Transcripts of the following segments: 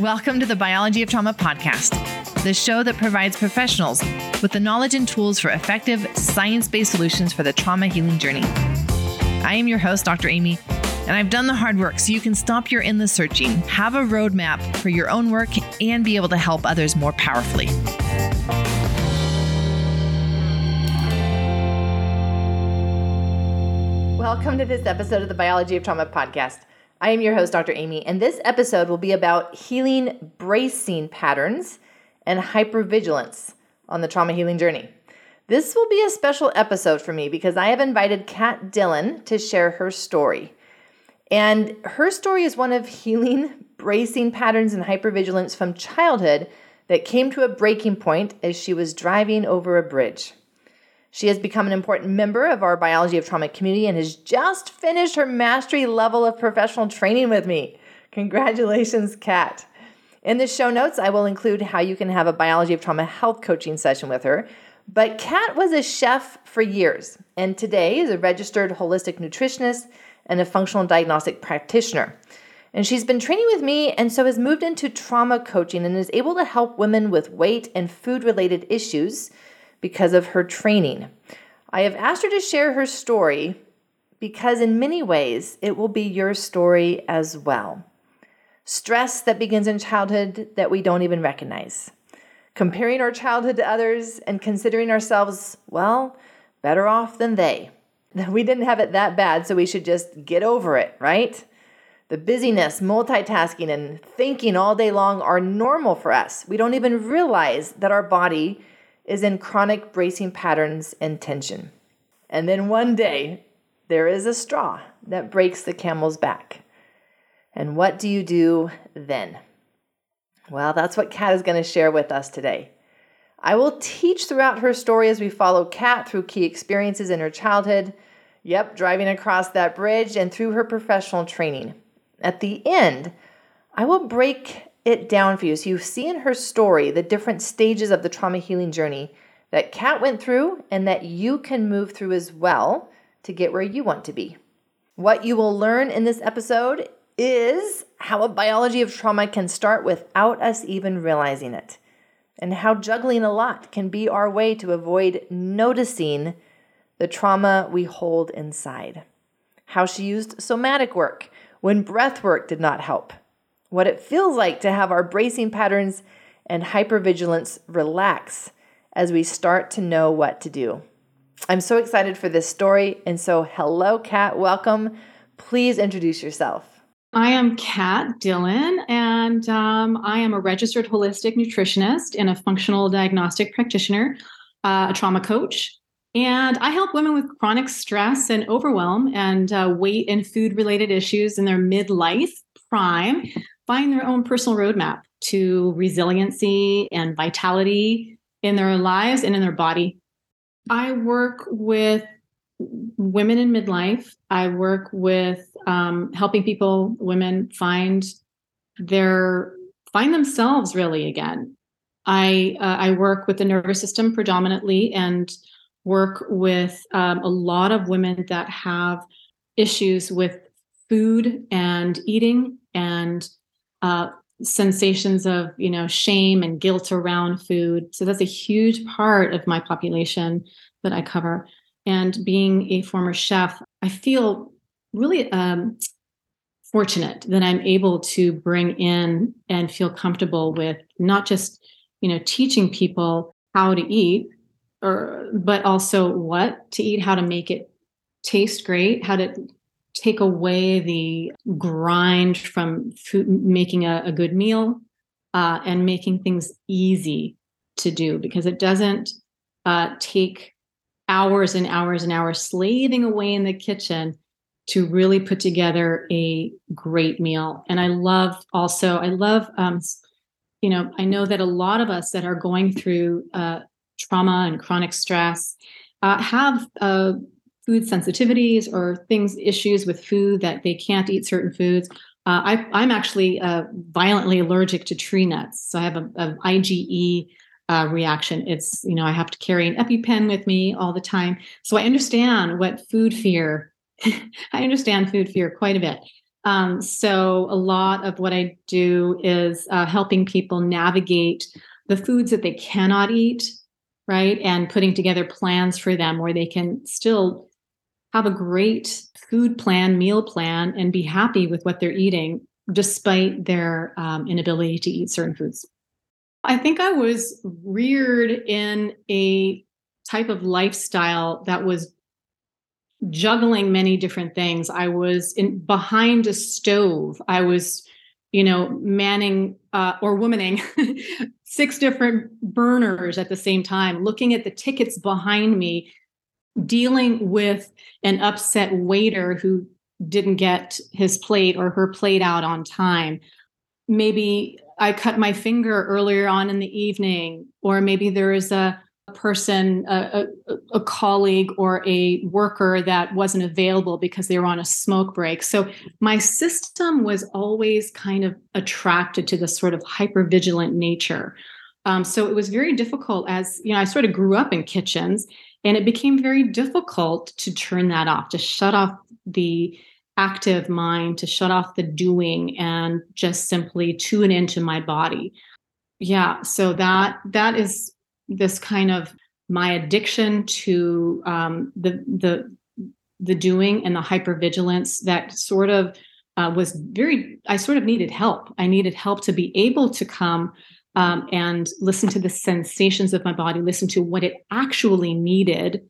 Welcome to the Biology of Trauma podcast, the show that provides professionals with the knowledge and tools for effective, science based solutions for the trauma healing journey. I am your host, Dr. Amy, and I've done the hard work so you can stop your endless searching, have a roadmap for your own work, and be able to help others more powerfully. Welcome to this episode of the Biology of Trauma podcast. I am your host, Dr. Amy, and this episode will be about healing bracing patterns and hypervigilance on the trauma healing journey. This will be a special episode for me because I have invited Cat Dillon to share her story. And her story is one of healing bracing patterns and hypervigilance from childhood that came to a breaking point as she was driving over a bridge. She has become an important member of our Biology of Trauma community and has just finished her mastery level of professional training with me. Congratulations, Cat. In the show notes, I will include how you can have a Biology of Trauma health coaching session with her. But Cat was a chef for years and today is a registered holistic nutritionist and a functional diagnostic practitioner. And she's been training with me and so has moved into trauma coaching and is able to help women with weight and food related issues because of her training. I have asked her to share her story because, in many ways, it will be your story as well. Stress that begins in childhood that we don't even recognize. Comparing our childhood to others and considering ourselves, well, better off than they. We didn't have it that bad, so we should just get over it, right? The busyness, multitasking, and thinking all day long are normal for us. We don't even realize that our body is in chronic bracing patterns and tension. And then one day, there is a straw that breaks the camel's back. And what do you do then? Well, that's what Cat is going to share with us today. I will teach throughout her story as we follow Cat through key experiences in her childhood. Yep, driving across that bridge and through her professional training. At the end, I will break it down for you so you see in her story the different stages of the trauma healing journey that Cat went through and that you can move through as well to get where you want to be. What you will learn in this episode is how a biology of trauma can start without us even realizing it, and how juggling a lot can be our way to avoid noticing the trauma we hold inside. How she used somatic work when breath work did not help what it feels like to have our bracing patterns and hypervigilance relax as we start to know what to do. I'm so excited for this story. And so, hello, Cat. Welcome. Please introduce yourself. I am Cat Dillon, and um, I am a registered holistic nutritionist and a functional diagnostic practitioner, uh, a trauma coach. And I help women with chronic stress and overwhelm and uh, weight and food related issues in their midlife prime find their own personal roadmap to resiliency and vitality in their lives and in their body. I work with women in midlife. I work with um, helping people, women find their find themselves really again. I uh, I work with the nervous system predominantly and work with um, a lot of women that have issues with food and eating and uh, sensations of you know shame and guilt around food. So that's a huge part of my population that i cover. And being a former chef i feel really um, fortunate that i'm able to bring in and feel comfortable with not just you know teaching people how to eat or but also what to eat how to make it taste great how to take away the grind from food, making a, a good meal uh, and making things easy to do because it doesn't uh, take hours and hours and hours slaving away in the kitchen to really put together a great meal. And I love also, I love, um, you know, I know that a lot of us that are going through uh, trauma and chronic stress uh, have a food sensitivities or things issues with food that they can't eat certain foods. Uh, I, am actually uh, violently allergic to tree nuts so i have an IgE uh, reaction. It's you know i have to carry an EpiPen with me all the time. So i understand what food fear i understand food fear quite a bit. Um, so, a lot of what I do is uh, helping people navigate the foods that they cannot eat, right? And putting together plans for them where they can still have a great food plan, meal plan, and be happy with what they're eating despite their um, inability to eat certain foods. I think I was reared in a type of lifestyle that was juggling many different things. I was in behind a stove. I was, you know, manning uh, or womaning six different burners at the same time, looking at the tickets behind me, dealing with an upset waiter who didn't get his plate or her plate out on time. Maybe I cut my finger earlier on in the evening, or maybe there is a person, a, a, a, colleague or a worker that wasn't available because they were on a smoke break. So my system was always kind of attracted to this sort of hypervigilant nature. Um, so it was very difficult as, you know, I sort of grew up in kitchens and it became very difficult to turn that off, to shut off the active mind, to shut off the doing and just simply tune into my body. Yeah, so that that is this kind of my addiction to um, the the the doing and the hypervigilance that sort of uh, was very i sort of needed help i needed help to be able to come um, and listen to the sensations of my body listen to what it actually needed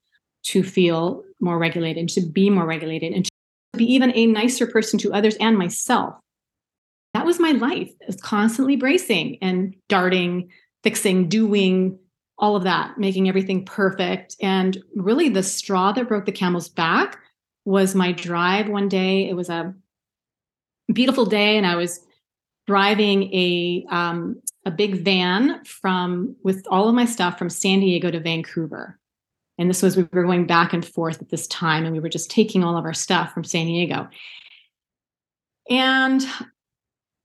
to feel more regulated to be more regulated and to be even a nicer person to others and myself that was my life was constantly bracing and darting fixing doing all of that, making everything perfect. And really, the straw that broke the camel's back was my drive one day. It was a beautiful day, and I was driving a um, a big van from with all of my stuff from San Diego to Vancouver. And this was we were going back and forth at this time, and we were just taking all of our stuff from San Diego. And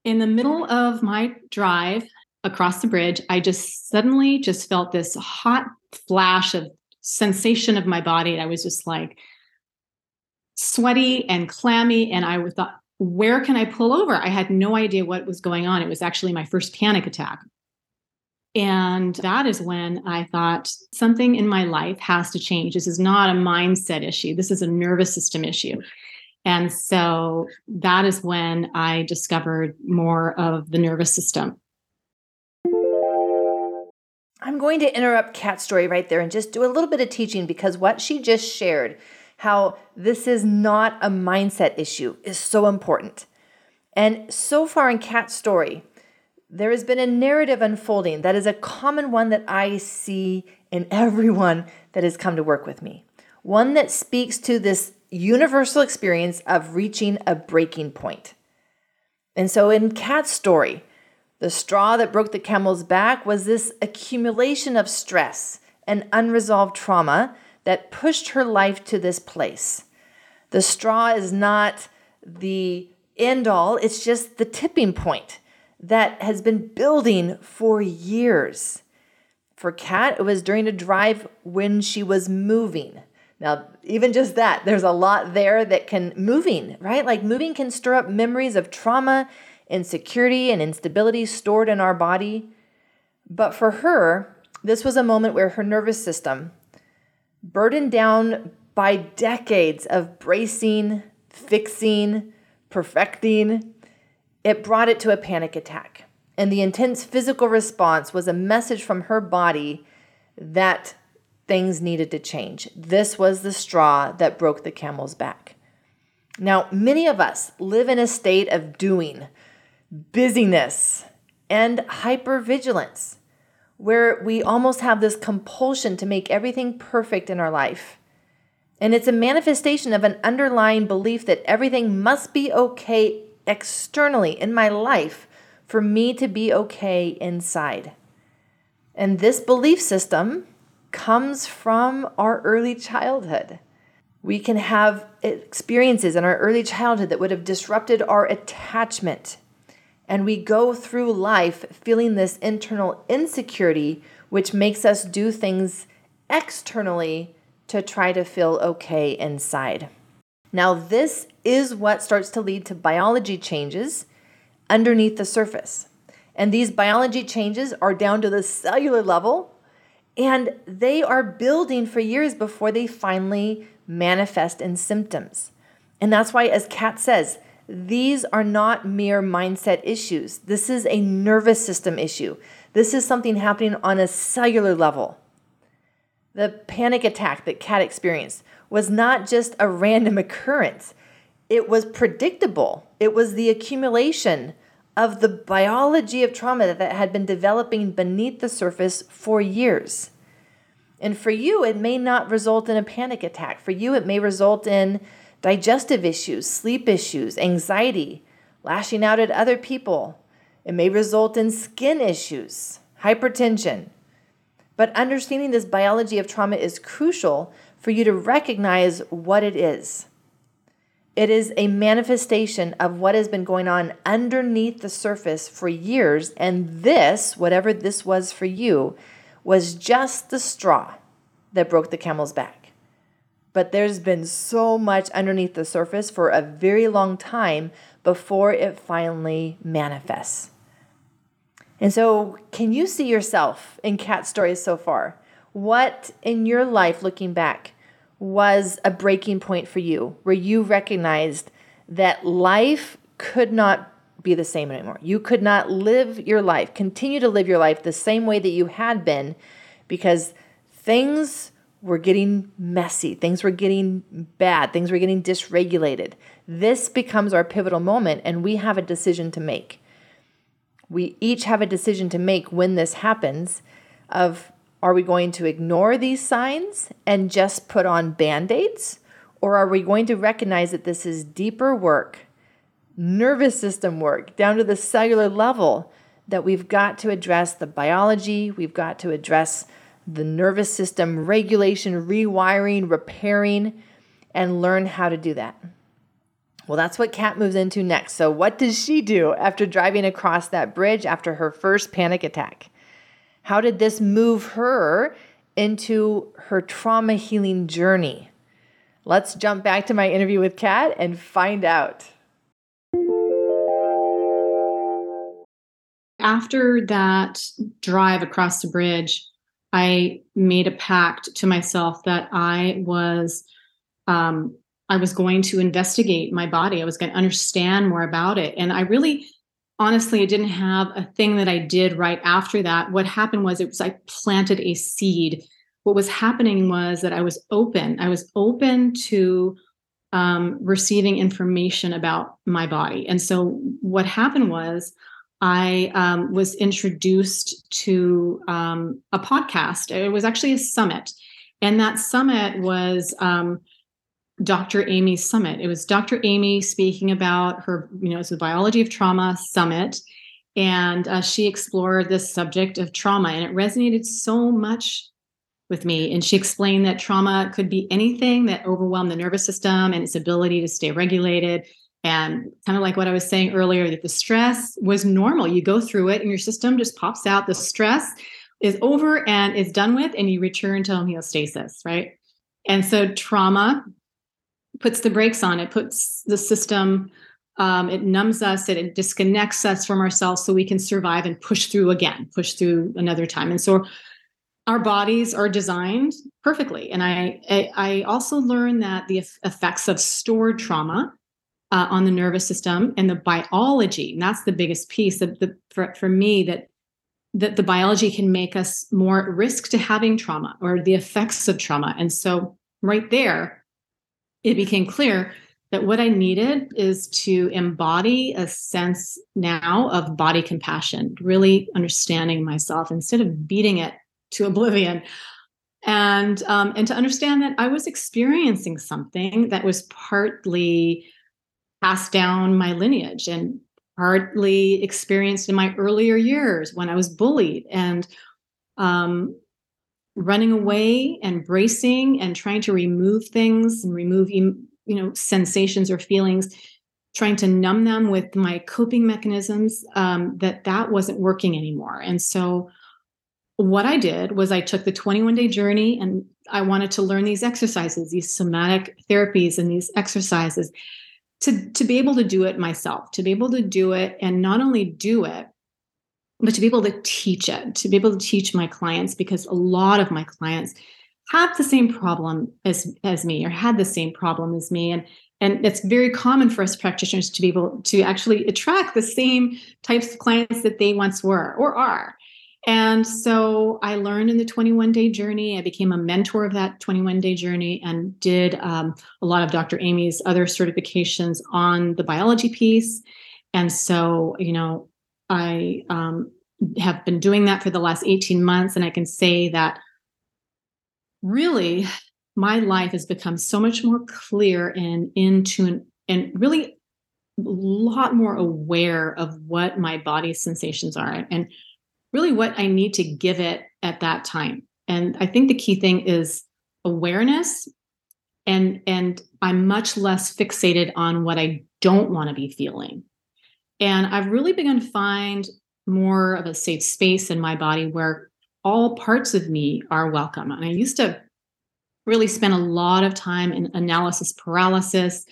in the middle of my drive, across the bridge, I just suddenly just felt this hot flash of sensation of my body. I was just like sweaty and clammy. And I thought, where can I pull over? I had no idea what was going on. It was actually my first panic attack. And that is when I thought something in my life has to change. This is not a mindset issue, this is a nervous system issue. And so that is when I discovered more of the nervous system I'm going to interrupt Cat's story right there and just do a little bit of teaching because what she just shared, how this is not a mindset issue, is so important. And so far in Cat's story, there has been a narrative unfolding that is a common one that I see in everyone that has come to work with me. One that speaks to this universal experience of reaching a breaking point. And so in Cat's story, the straw that broke the camel's back was this accumulation of stress and unresolved trauma that pushed her life to this place. The straw is not the end all, it's just the tipping point that has been building for years. For Cat, it was during a drive when she was moving. Now, even just that, there's a lot there that can moving, right? Like moving can stir up memories of trauma insecurity and instability stored in our body. But for her, this was a moment where her nervous system, burdened down by decades of bracing, fixing, perfecting, it brought it to a panic attack. And the intense physical response was a message from her body that things needed to change. This was the straw that broke the camel's back. Now, many of us live in a state of doing, busyness, and hypervigilance, where we almost have this compulsion to make everything perfect in our life. And it's a manifestation of an underlying belief that everything must be okay externally in my life for me to be okay inside. And this belief system comes from our early childhood. We can have experiences in our early childhood that would have disrupted our attachment and we go through life feeling this internal insecurity, which makes us do things externally to try to feel okay inside. Now, this is what starts to lead to biology changes underneath the surface. And these biology changes are down to the cellular level, and they are building for years before they finally manifest in symptoms. And that's why, as Cat says, these are not mere mindset issues. This is a nervous system issue. This is something happening on a cellular level. The panic attack that Cat experienced was not just a random occurrence, it was predictable. It was the accumulation of the biology of trauma that had been developing beneath the surface for years. And for you, it may not result in a panic attack. For you, it may result in digestive issues, sleep issues, anxiety, lashing out at other people. It may result in skin issues, hypertension. But understanding this biology of trauma is crucial for you to recognize what it is. It is a manifestation of what has been going on underneath the surface for years, and this, whatever this was for you, was just the straw that broke the camel's back but there's been so much underneath the surface for a very long time before it finally manifests. And so, can you see yourself in Cat stories so far? What in your life, looking back, was a breaking point for you where you recognized that life could not be the same anymore? You could not live your life, continue to live your life the same way that you had been because things were getting messy, things were getting bad, things were getting dysregulated. This becomes our pivotal moment, and we have a decision to make. We each have a decision to make when this happens of are we going to ignore these signs and just put on band-aids or are we going to recognize that this is deeper work, nervous system work down to the cellular level that we've got to address the biology, we've got to address the nervous system regulation, rewiring, repairing, and learn how to do that. Well, that's what Cat moves into next. So, what does she do after driving across that bridge after her first panic attack? How did this move her into her trauma healing journey? Let's jump back to my interview with Cat and find out. After that drive across the bridge, I made a pact to myself that I was um, I was going to investigate my body. I was going to understand more about it. And I really honestly I didn't have a thing that I did right after that. What happened was it was I planted a seed. What was happening was that I was open. I was open to um, receiving information about my body. And so what happened was I um, was introduced to um, a podcast. It was actually a summit. And that summit was um, Dr. Amy's summit. It was Dr. Amy speaking about her, you know, it's the biology of trauma summit. And uh, she explored this subject of trauma, and it resonated so much with me. And she explained that trauma could be anything that overwhelmed the nervous system and its ability to stay regulated and kind of like what I was saying earlier, that the stress was normal. You go through it and your system just pops out. The stress is over and is done with, and you return to homeostasis, right? And so trauma puts the brakes on, it puts the system, um, it numbs us, it, it disconnects us from ourselves so we can survive and push through again, push through another time. And so our bodies are designed perfectly. And I, I, I also learned that the effects of stored trauma uh, on the nervous system and the biology. And that's the biggest piece of the for, for me that that the biology can make us more at risk to having trauma or the effects of trauma. And so right there, it became clear that what I needed is to embody a sense now of body compassion, really understanding myself instead of beating it to oblivion. And um, and to understand that I was experiencing something that was partly passed down my lineage and partly experienced in my earlier years when I was bullied and um, running away and bracing and trying to remove things and remove you know sensations or feelings trying to numb them with my coping mechanisms um, that that wasn't working anymore. And so what i did was i took the 21 day journey and i wanted to learn these exercises these somatic therapies and these exercises to to be able to do it myself, to be able to do it and not only do it, but to be able to teach it, to be able to teach my clients because a lot of my clients have the same problem as as me or had the same problem as me. And and it's very common for us practitioners to be able to actually attract the same types of clients that they once were or are and so I learned in the 21 day journey. I became a mentor of that 21 day journey and did um, a lot of Dr. Amy's other certifications on the biology piece. And so, you know, I um, have been doing that for the last 18 months. And I can say that really my life has become so much more clear and in tune and really a lot more aware of what my body's sensations are and really what I need to give it at that time. And I think the key thing is awareness and and I'm much less fixated on what I don't want to be feeling. And I've really begun to find more of a safe space in my body where all parts of me are welcome. And I used to really spend a lot of time in analysis paralysis,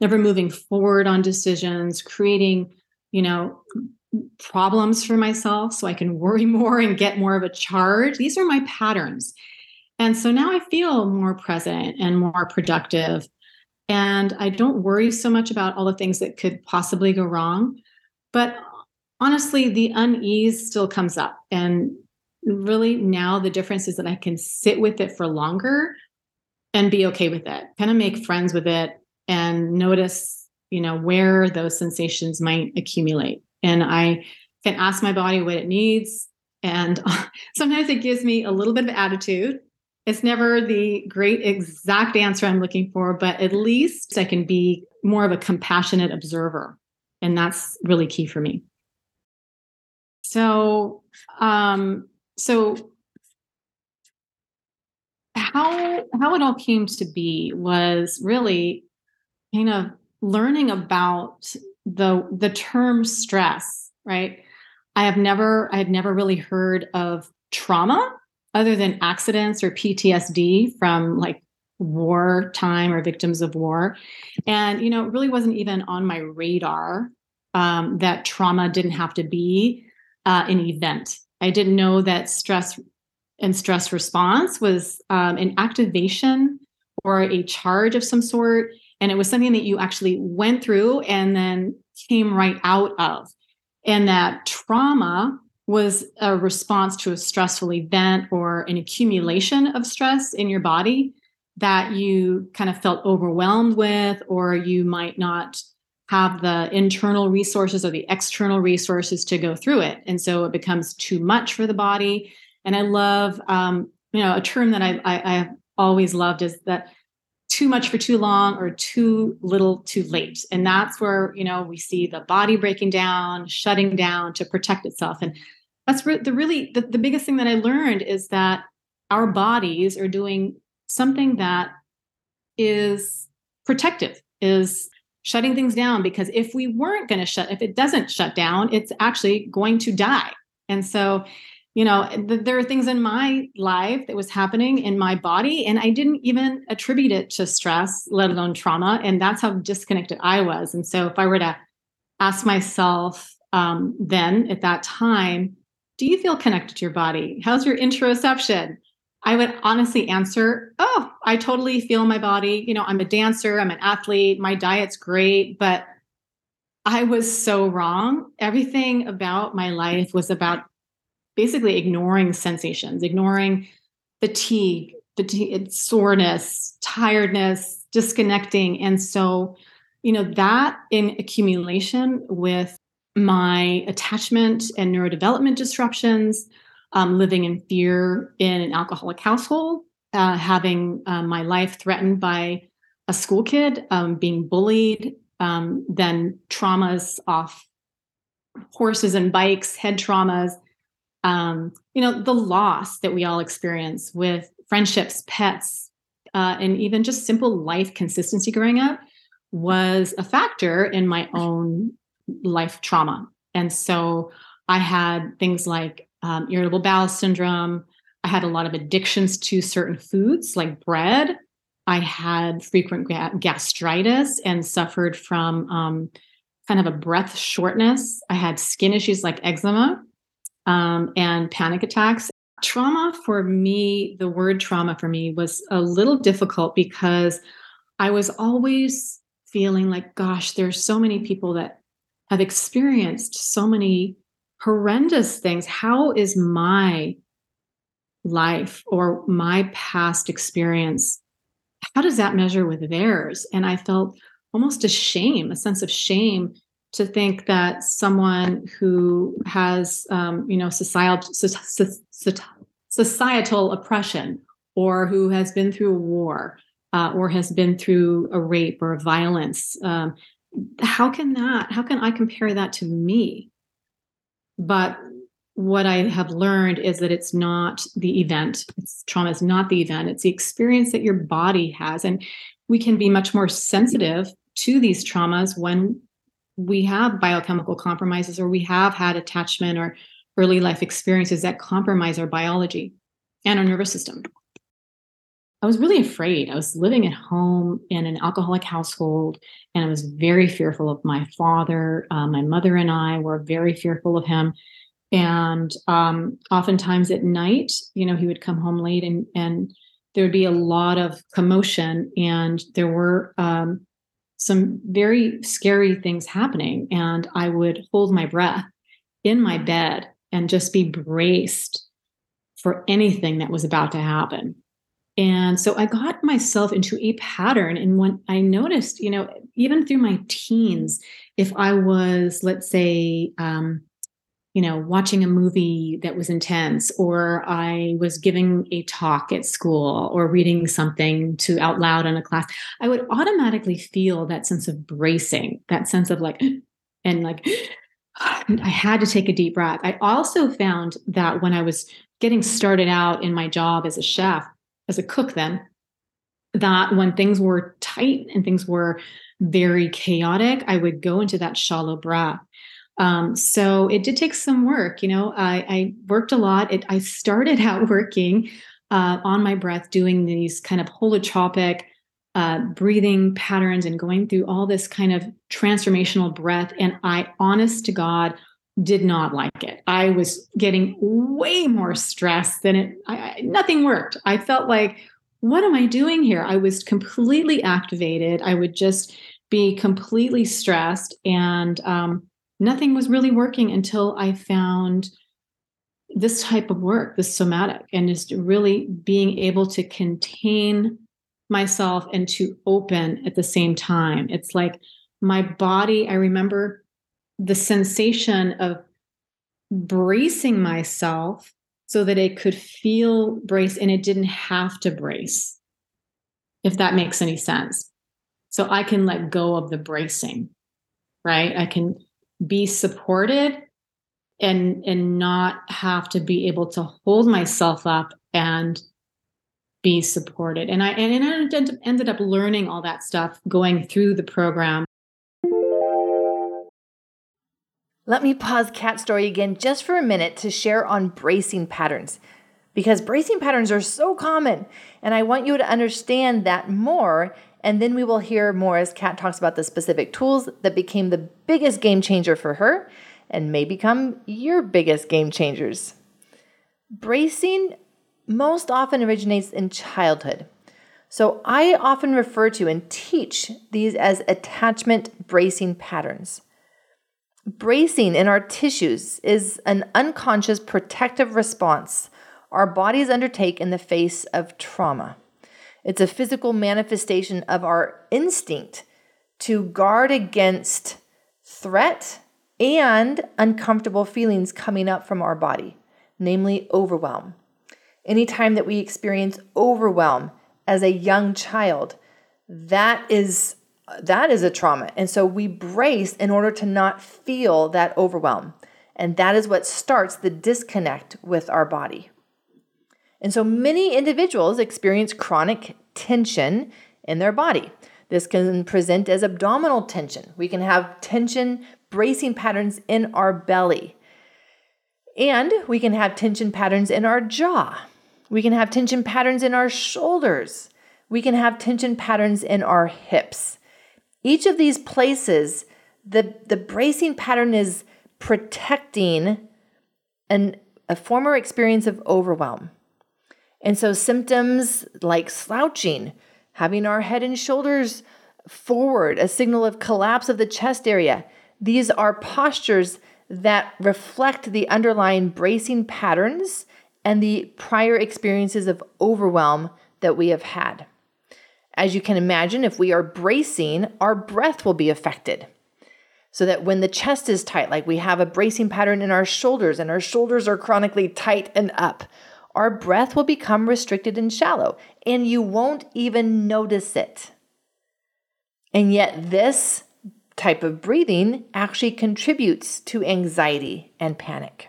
never moving forward on decisions, creating, you know, problems for myself so I can worry more and get more of a charge. These are my patterns. And so now I feel more present and more productive. And I don't worry so much about all the things that could possibly go wrong. But honestly, the unease still comes up. And really now the difference is that I can sit with it for longer and be okay with it, kind of make friends with it and notice, you know, where those sensations might accumulate and I can ask my body what it needs. And sometimes it gives me a little bit of attitude. It's never the great exact answer I'm looking for, but at least I can be more of a compassionate observer. And that's really key for me. So, um, so how how it all came to be was really kind of learning about the the term stress, right? I have never I had never really heard of trauma other than accidents or PTSD from like war time or victims of war. And you know, it really wasn't even on my radar um, that trauma didn't have to be uh, an event. I didn't know that stress and stress response was um, an activation or a charge of some sort and it was something that you actually went through and then came right out of. And that trauma was a response to a stressful event or an accumulation of stress in your body that you kind of felt overwhelmed with or you might not have the internal resources or the external resources to go through it. And so it becomes too much for the body. And i love um, you know a term that I, I, I have always loved is that too much for too long or too little too late. And that's where you know we see the body breaking down shutting down to protect itself. And that's re- the really the, the biggest thing that i learned is that our bodies are doing something that is protective is shutting things down. Because if we weren't going to shut if it doesn't shut down it's actually going to die. And so you know th- there are things in my life that was happening in my body and i didn't even attribute it to stress let alone trauma and that's how disconnected i was. And so if i were to ask myself um, then at that time do you feel connected to your body? How's your interoception i would honestly answer oh i totally feel my body. You know i'm a dancer i'm an athlete my diet's great but i was so wrong. Everything about my life was about basically ignoring sensations, ignoring fatigue, fatigue, soreness, tiredness, disconnecting. And so, you know, that in accumulation with my attachment and neurodevelopment disruptions, um, living in fear in an alcoholic household, uh, having uh, my life threatened by a school kid, um, being bullied, um, then traumas off horses and bikes, head traumas, um, you know, the loss that we all experience with friendships, pets, uh, and even just simple life consistency growing up was a factor in my own life trauma. And so I had things like um, irritable bowel syndrome. I had a lot of addictions to certain foods like bread. I had frequent gastritis and suffered from um, kind of a breath shortness. I had skin issues like eczema um, and panic attacks. Trauma for me, the word trauma for me was a little difficult because I was always feeling like, gosh, there's so many people that have experienced so many horrendous things. How is my life or my past experience how does that measure with theirs and i felt almost a shame a sense of shame to think that someone who has um, you know societal societal oppression or who has been through a war uh, or has been through a rape or a violence um, how can that how can i compare that to me but what I have learned is that it's not the event. It's trauma is not the event. It's the experience that your body has. And we can be much more sensitive to these traumas when we have biochemical compromises or we have had attachment or early life experiences that compromise our biology and our nervous system. I was really afraid. I was living at home in an alcoholic household, and I was very fearful of my father. Uh, my mother and I were very fearful of him and um, oftentimes at night you know he would come home late and and there would be a lot of commotion and there were um, some very scary things happening and i would hold my breath in my bed and just be braced for anything that was about to happen. And so i got myself into a pattern and when i noticed you know even through my teens if i was let's say um, you know, watching a movie that was intense, or I was giving a talk at school or reading something to out loud in a class, I would automatically feel that sense of bracing, that sense of like, and like, I had to take a deep breath. I also found that when I was getting started out in my job as a chef, as a cook, then, that when things were tight and things were very chaotic, I would go into that shallow breath um, so it did take some work. You know, I, I worked a lot. It, I started out working uh, on my breath, doing these kind of holotropic uh, breathing patterns and going through all this kind of transformational breath. And I, honest to God, did not like it. I was getting way more stressed than it. I, I, nothing worked. I felt like, what am I doing here? I was completely activated. I would just be completely stressed and um, nothing was really working until I found this type of work, this somatic, and just really being able to contain myself and to open at the same time. It's like my body, I remember the sensation of bracing myself so that it could feel brace and it didn't have to brace, if that makes any sense. So I can let go of the bracing, right? I can be supported and and not have to be able to hold myself up and be supported. And i and i ended up learning all that stuff going through the program. Let me pause Cat story again just for a minute to share on bracing patterns because bracing patterns are so common and i want you to understand that more and then we will hear more as Cat talks about the specific tools that became the biggest game changer for her and may become your biggest game changers. Bracing most often originates in childhood. So I often refer to and teach these as attachment bracing patterns. Bracing in our tissues is an unconscious protective response our bodies undertake in the face of trauma. It's a physical manifestation of our instinct to guard against threat and uncomfortable feelings coming up from our body, namely overwhelm. Anytime that we experience overwhelm as a young child, that is that is a trauma. And so we brace in order to not feel that overwhelm. And that is what starts the disconnect with our body. And so many individuals experience chronic tension in their body. This can present as abdominal tension. We can have tension bracing patterns in our belly. And we can have tension patterns in our jaw. We can have tension patterns in our shoulders. we can have tension patterns in our hips. Each of these places, the, the bracing pattern is protecting an, a former experience of overwhelm. And so, symptoms like slouching, having our head and shoulders forward, a signal of collapse of the chest area, these are postures that reflect the underlying bracing patterns and the prior experiences of overwhelm that we have had. As you can imagine, if we are bracing, our breath will be affected. So that when the chest is tight, like we have a bracing pattern in our shoulders and our shoulders are chronically tight and up, our breath will become restricted and shallow, and you won't even notice it. And yet, this type of breathing actually contributes to anxiety and panic.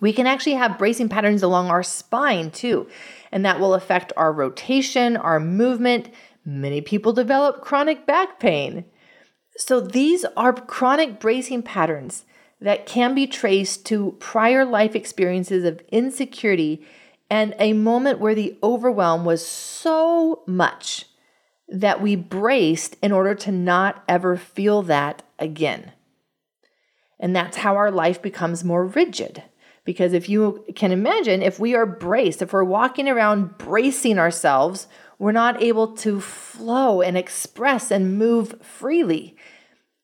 We can actually have bracing patterns along our spine too, and that will affect our rotation, our movement. Many people develop chronic back pain. So, these are chronic bracing patterns that can be traced to prior life experiences of insecurity and a moment where the overwhelm was so much that we braced in order to not ever feel that again. And that's how our life becomes more rigid. Because if you can imagine, if we are braced, if we're walking around bracing ourselves, we're not able to flow and express and move freely.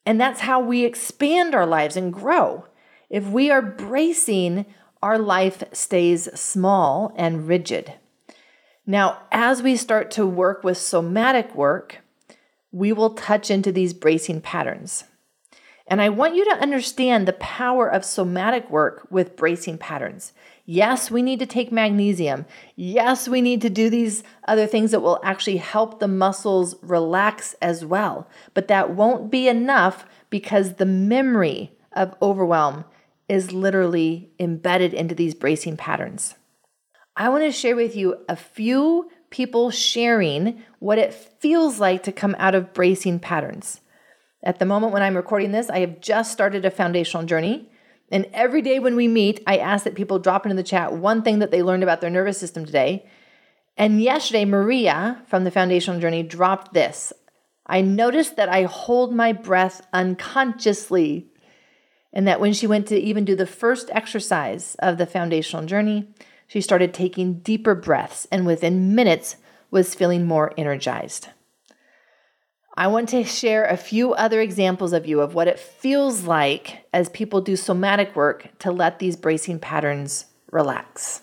And that's how we expand our lives and grow. If we are bracing, our life stays small and rigid. Now, as we start to work with somatic work, we will touch into these bracing patterns. And I want you to understand the power of somatic work with bracing patterns. Yes, we need to take magnesium. Yes, we need to do these other things that will actually help the muscles relax as well. But that won't be enough because the memory of overwhelm is literally embedded into these bracing patterns. I want to share with you a few people sharing what it feels like to come out of bracing patterns. At the moment when I'm recording this, I have just started a foundational journey. And every day when we meet, I ask that people drop into the chat one thing that they learned about their nervous system today. And yesterday, Maria from the foundational journey dropped this. I noticed that I hold my breath unconsciously. And that when she went to even do the first exercise of the foundational journey, she started taking deeper breaths and within minutes was feeling more energized. I want to share a few other examples of you of what it feels like as people do somatic work to let these bracing patterns relax.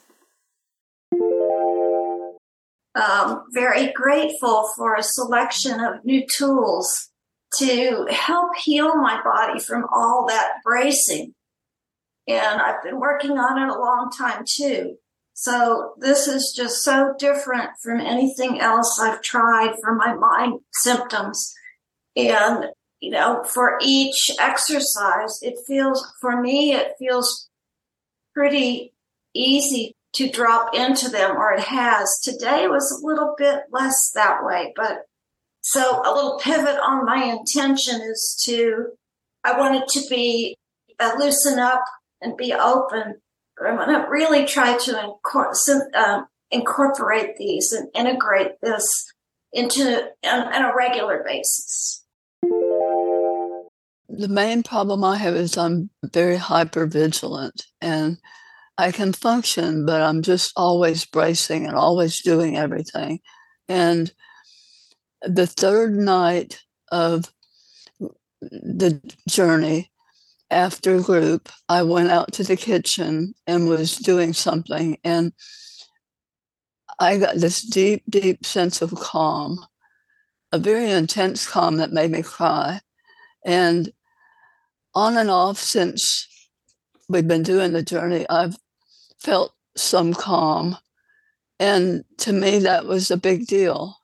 Um, very grateful for a selection of new tools to help heal my body from all that bracing. And I've been working on it a long time too. So this is just so different from anything else I've tried for my mind symptoms. And, you know, for each exercise, it feels, for me, it feels pretty easy to drop into them, or it has. Today was a little bit less that way, but so a little pivot on my intention is to, I wanted to be, uh, loosen up and be open I'm going to really try to uh, incorporate these and integrate this into on, on a regular basis. The main problem I have is I'm very hyper vigilant and I can function, but I'm just always bracing and always doing everything. And the third night of the journey, after group, I went out to the kitchen and was doing something. And I got this deep, deep sense of calm, a very intense calm that made me cry. And on and off since we've been doing the journey, I've felt some calm. And to me, that was a big deal.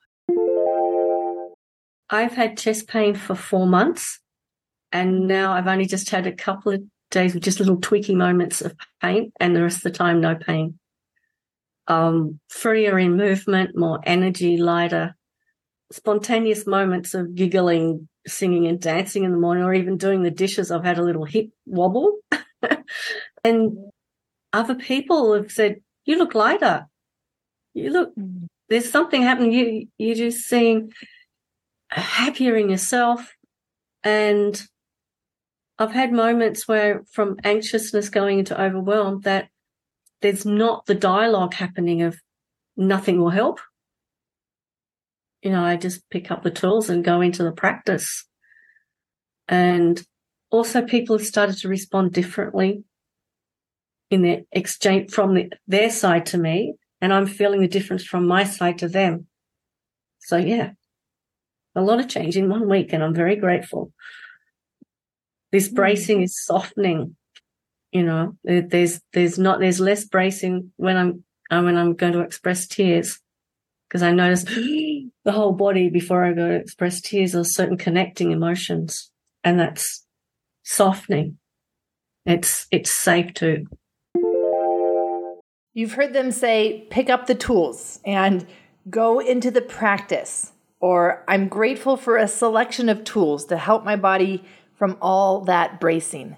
I've had chest pain for four months. And now I've only just had a couple of days with just little tweaky moments of pain, and the rest of the time, no pain. Um, freer in movement, more energy, lighter, spontaneous moments of giggling, singing, and dancing in the morning, or even doing the dishes. I've had a little hip wobble. and other people have said, You look lighter. You look there's something happening. You you're just seeing happier in yourself, and I've had moments where, from anxiousness going into overwhelm, that there's not the dialogue happening of nothing will help. You know, I just pick up the tools and go into the practice. And also people have started to respond differently in their exchange from the, their side to me. And I'm feeling the difference from my side to them. So yeah, a lot of change in one week. And I'm very grateful. This mm. bracing is softening. You know, there's, there's not, there's less bracing when I'm, uh, when I'm going to express tears because I notice the whole body before I go to express tears are certain connecting emotions and that's softening. It's, it's safe to. You've heard them say, pick up the tools and go into the practice. Or I'm grateful for a selection of tools to help my body from all that bracing.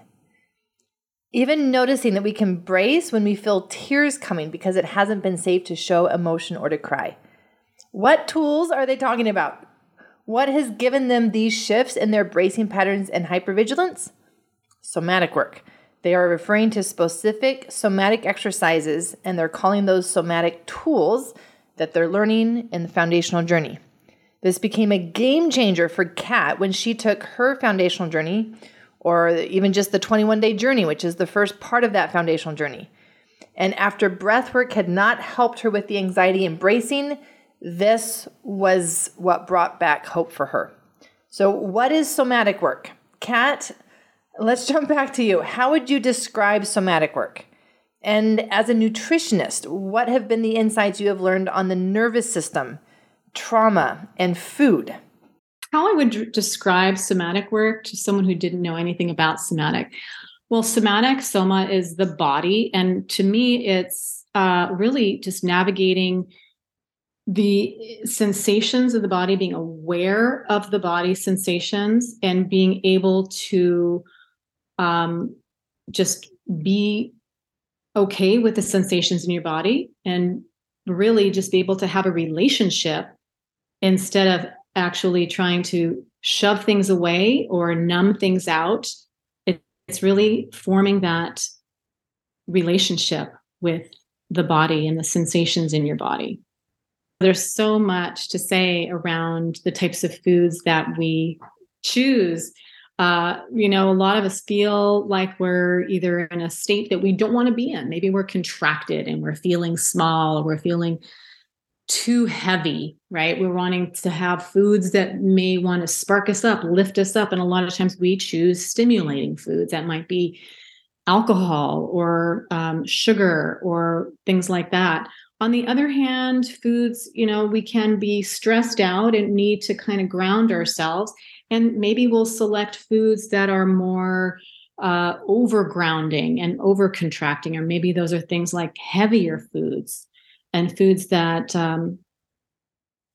Even noticing that we can brace when we feel tears coming because it hasn't been safe to show emotion or to cry. What tools are they talking about? What has given them these shifts in their bracing patterns and hypervigilance? Somatic work. They are referring to specific somatic exercises and they're calling those somatic tools that they're learning in the foundational journey. This became a game changer for Cat when she took her foundational journey, or even just the 21 day journey, which is the first part of that foundational journey. And after breath work had not helped her with the anxiety embracing, this was what brought back hope for her. So, what is somatic work? Cat, let's jump back to you. How would you describe somatic work? And as a nutritionist, what have been the insights you have learned on the nervous system trauma, and food. How I would describe somatic work to someone who didn't know anything about somatic. Well, somatic, soma is the body. And to me, it's uh, really just navigating the sensations of the body, being aware of the body sensations, and being able to um, just be okay with the sensations in your body and really just be able to have a relationship instead of actually trying to shove things away or numb things out it, it's really forming that relationship with the body and the sensations in your body there's so much to say around the types of foods that we choose uh, you know, a lot of us feel like we're either in a state that we don't want to be in. Maybe we're contracted and we're feeling small, or we're feeling too heavy, right? We're wanting to have foods that may want to spark us up, lift us up. And a lot of times we choose stimulating foods that might be alcohol or um, sugar or things like that. On the other hand, foods, you know, we can be stressed out and need to kind of ground ourselves. And maybe we'll select foods that are more uh, overgrounding and over contracting, or maybe those are things like heavier foods and foods that um,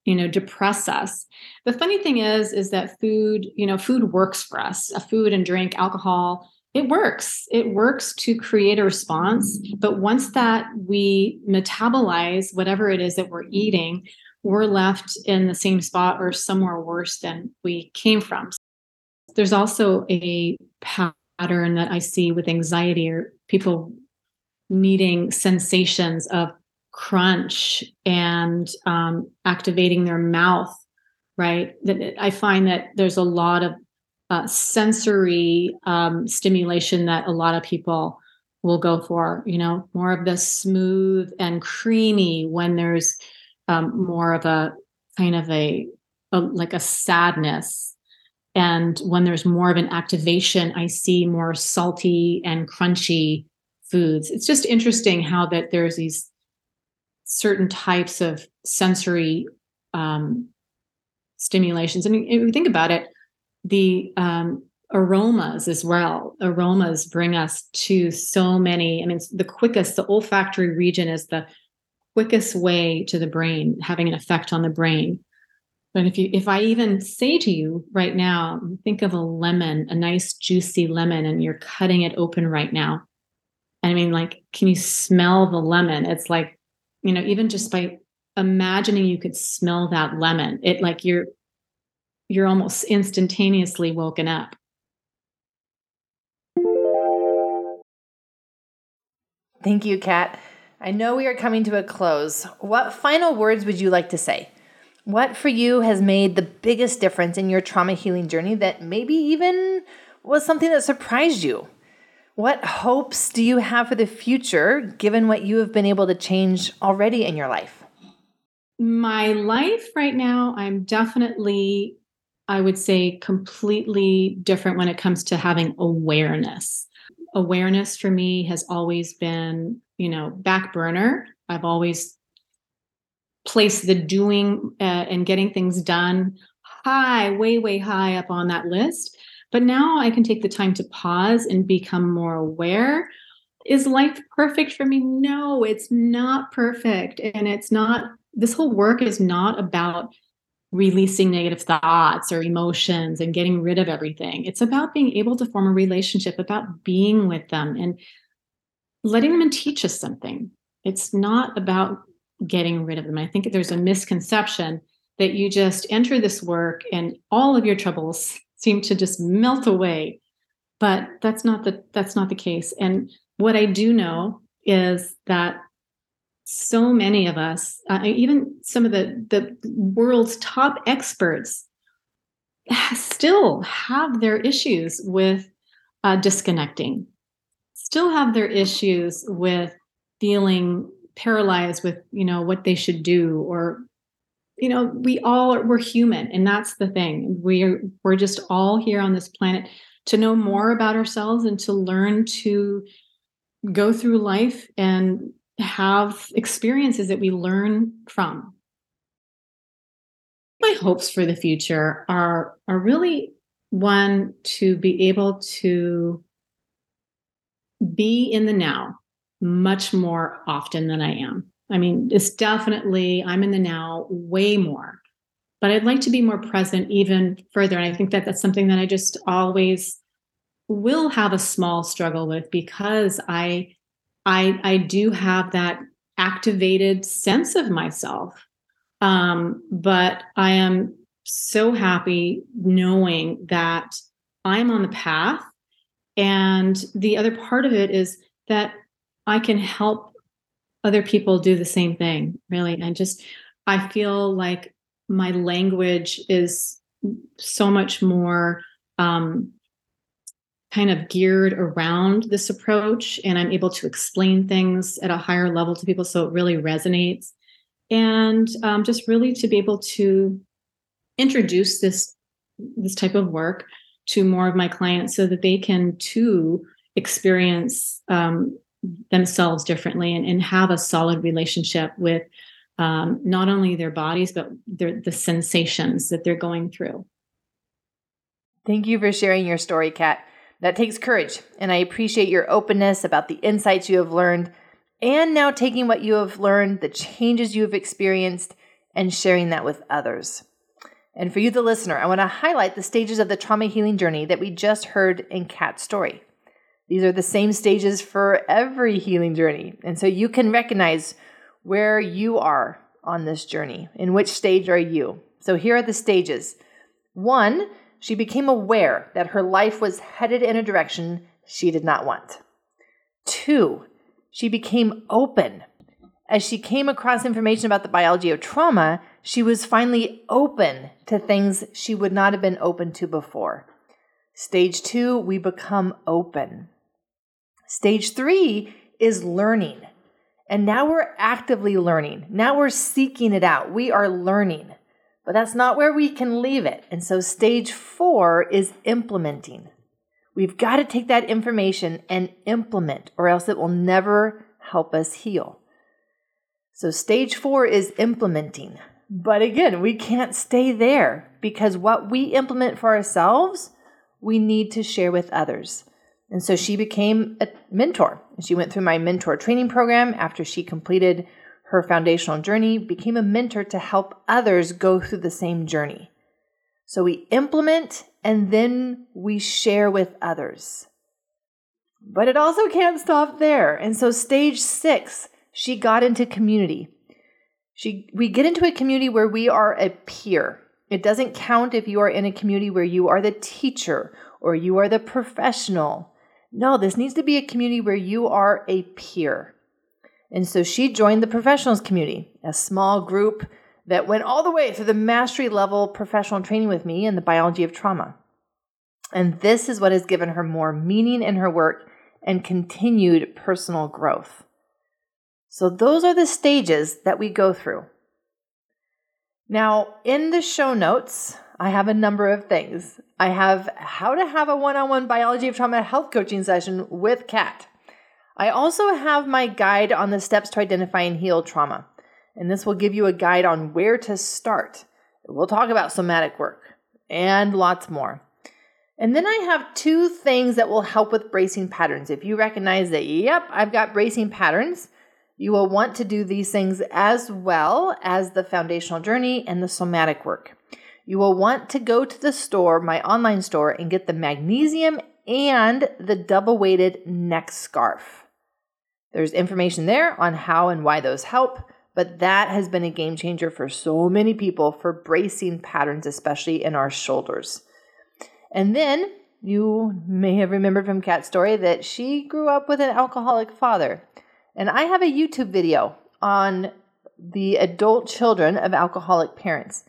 you know depress us. The funny thing is is that food you know food works for us. A food and drink alcohol it works. It works to create a response. But once that we metabolize whatever it is that we're eating we're left in the same spot or somewhere worse than we came from. There's also a pattern that i see with anxiety or people needing sensations of crunch and um, activating their mouth right? That i find that there's a lot of uh, sensory um, stimulation that a lot of people will go for you know more of the smooth and creamy when there's um, more of a kind of a, a like a sadness. And when there's more of an activation i see more salty and crunchy foods. It's just interesting how that there's these certain types of sensory um, stimulations. And if you think about it, the um, aromas as well. Aromas bring us to so many. I mean, the quickest, the olfactory region is the quickest way to the brain, having an effect on the brain. But if you, if I even say to you right now, think of a lemon, a nice juicy lemon, and you're cutting it open right now. I mean, like, can you smell the lemon? It's like you know, even just by imagining you could smell that lemon. It like you're you're almost instantaneously woken up. Thank you, Cat. I know we are coming to a close. What final words would you like to say? What for you has made the biggest difference in your trauma healing journey that maybe even was something that surprised you? What hopes do you have for the future given what you have been able to change already in your life? My life right now, I'm definitely, I would say, completely different when it comes to having awareness. Awareness for me has always been, you know, back burner. I've always placed the doing uh, and getting things done high, way, way high up on that list. But now I can take the time to pause and become more aware. Is life perfect for me? No, it's not perfect. And it's not, this whole work is not about releasing negative thoughts or emotions and getting rid of everything. It's about being able to form a relationship, about being with them and letting them teach us something. It's not about getting rid of them. I think there's a misconception that you just enter this work and all of your troubles seem to just melt away. But that's not the that's not the case. And what i do know is that so many of us uh, even some of the the world's top experts still have their issues with uh, disconnecting still have their issues with feeling paralyzed with you know what they should do or you know we all are, we're human and that's the thing. We're we're just all here on this planet to know more about ourselves and to learn to go through life and have experiences that we learn from. My hopes for the future are are really one to be able to be in the now much more often than i am I mean, it's definitely, I'm in the now way more, but I'd like to be more present even further. And I think that that's something that I just always will have a small struggle with because I, I, I do have that activated sense of myself. Um, but I am so happy knowing that I'm on the path. And the other part of it is that I can help other people do the same thing really. And just i feel like my language is so much more um, kind of geared around this approach and i'm able to explain things at a higher level to people so it really resonates. And um, just really to be able to introduce this this type of work to more of my clients so that they can too experience um, themselves differently and, and have a solid relationship with um, not only their bodies but their the sensations that they're going through. Thank you for sharing your story Cat. That takes courage and i appreciate your openness about the insights you have learned and now taking what you have learned the changes you have experienced and sharing that with others. And for you the listener i want to highlight the stages of the trauma healing journey that we just heard in Cat's story these are the same stages for every healing journey. And so you can recognize where you are on this journey. In which stage are you? So here are the stages. One, she became aware that her life was headed in a direction she did not want. Two, she became open. As she came across information about the biology of trauma, she was finally open to things she would not have been open to before. Stage two, we become open. Stage three is learning. And now we're actively learning. Now we're seeking it out. We are learning. But that's not where we can leave it. And so stage four is implementing. We've got to take that information and implement, or else it will never help us heal. So stage four is implementing. But again, we can't stay there because what we implement for ourselves, we need to share with others. And so she became a mentor. She went through my mentor training program after she completed her foundational journey, became a mentor to help others go through the same journey. So we implement and then we share with others. But it also can't stop there. And so, stage six, she got into community. She, we get into a community where we are a peer. It doesn't count if you are in a community where you are the teacher or you are the professional. No, this needs to be a community where you are a peer. And so she joined the professionals community, a small group that went all the way through the mastery level professional training with me in the biology of trauma. And this is what has given her more meaning in her work and continued personal growth. So, those are the stages that we go through. Now, in the show notes, I have a number of things. I have how to have a one on one biology of trauma health coaching session with Cat. I also have my guide on the steps to identify and heal trauma. And this will give you a guide on where to start. We'll talk about somatic work and lots more. And then I have two things that will help with bracing patterns. If you recognize that, yep, I've got bracing patterns, you will want to do these things as well as the foundational journey and the somatic work. You will want to go to the store, my online store, and get the magnesium and the double weighted neck scarf. There's information there on how and why those help, but that has been a game changer for so many people for bracing patterns, especially in our shoulders. And then you may have remembered from Cat's story that she grew up with an alcoholic father. And I have a YouTube video on the adult children of alcoholic parents.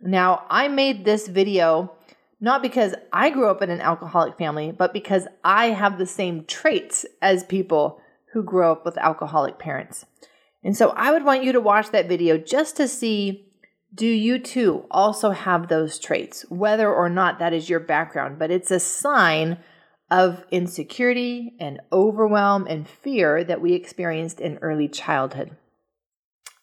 Now, I made this video not because I grew up in an alcoholic family, but because I have the same traits as people who grew up with alcoholic parents. And so I would want you to watch that video just to see do you too also have those traits, whether or not that is your background? But it's a sign of insecurity and overwhelm and fear that we experienced in early childhood.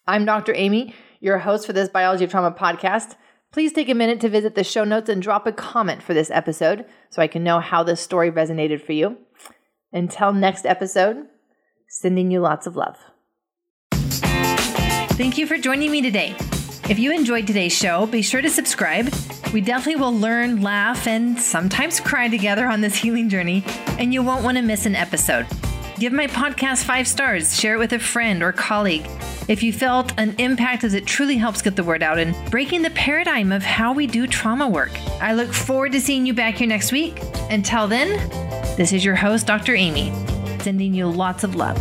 I'm Dr. Amy, your host for this Biology of Trauma podcast. Please take a minute to visit the show notes and drop a comment for this episode so I can know how this story resonated for you. Until next episode, sending you lots of love. Thank you for joining me today. If you enjoyed today's show, be sure to subscribe. We definitely will learn, laugh, and sometimes cry together on this healing journey, and you won't want to miss an episode. Give my podcast five stars, share it with a friend or colleague. If you felt an impact as it truly helps get the word out and breaking the paradigm of how we do trauma work. I look forward to seeing you back here next week. Until then, this is your host, Dr. Amy, sending you lots of love.